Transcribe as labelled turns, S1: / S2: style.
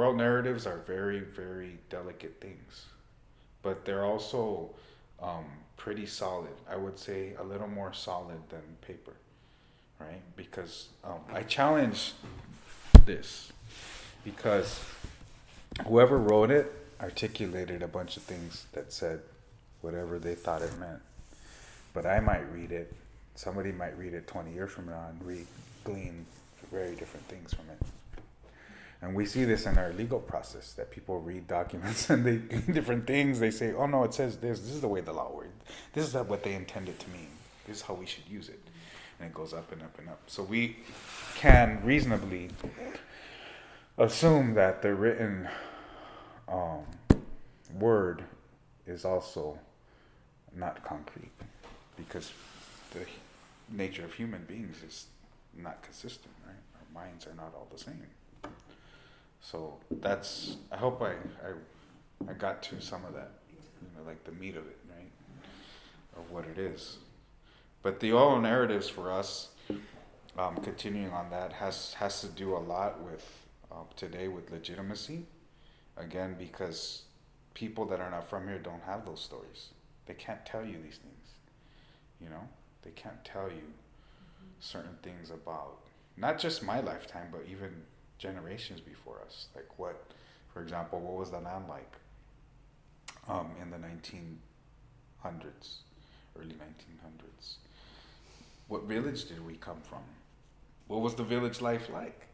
S1: oral narratives are very, very delicate things, but they're also um, pretty solid. I would say a little more solid than paper, right? Because um, I challenge this because whoever wrote it articulated a bunch of things that said whatever they thought it meant. But I might read it, somebody might read it 20 years from now and read, glean very different things from it. And we see this in our legal process that people read documents and they different things. They say, "Oh no, it says this. This is the way the law works. This is what they intended to mean. This is how we should use it." And it goes up and up and up. So we can reasonably assume that the written um, word is also not concrete because the nature of human beings is not consistent, right? Our minds are not all the same. So that's. I hope I I, I got to some of that, you know, like the meat of it, right, of what it is. But the oral narratives for us, um, continuing on that, has has to do a lot with uh, today with legitimacy. Again, because people that are not from here don't have those stories. They can't tell you these things. You know, they can't tell you certain things about not just my lifetime, but even generations before us. Like what, for example, what was the land like um, in the 1900s, early 1900s? What village did we come from? What was the village life like?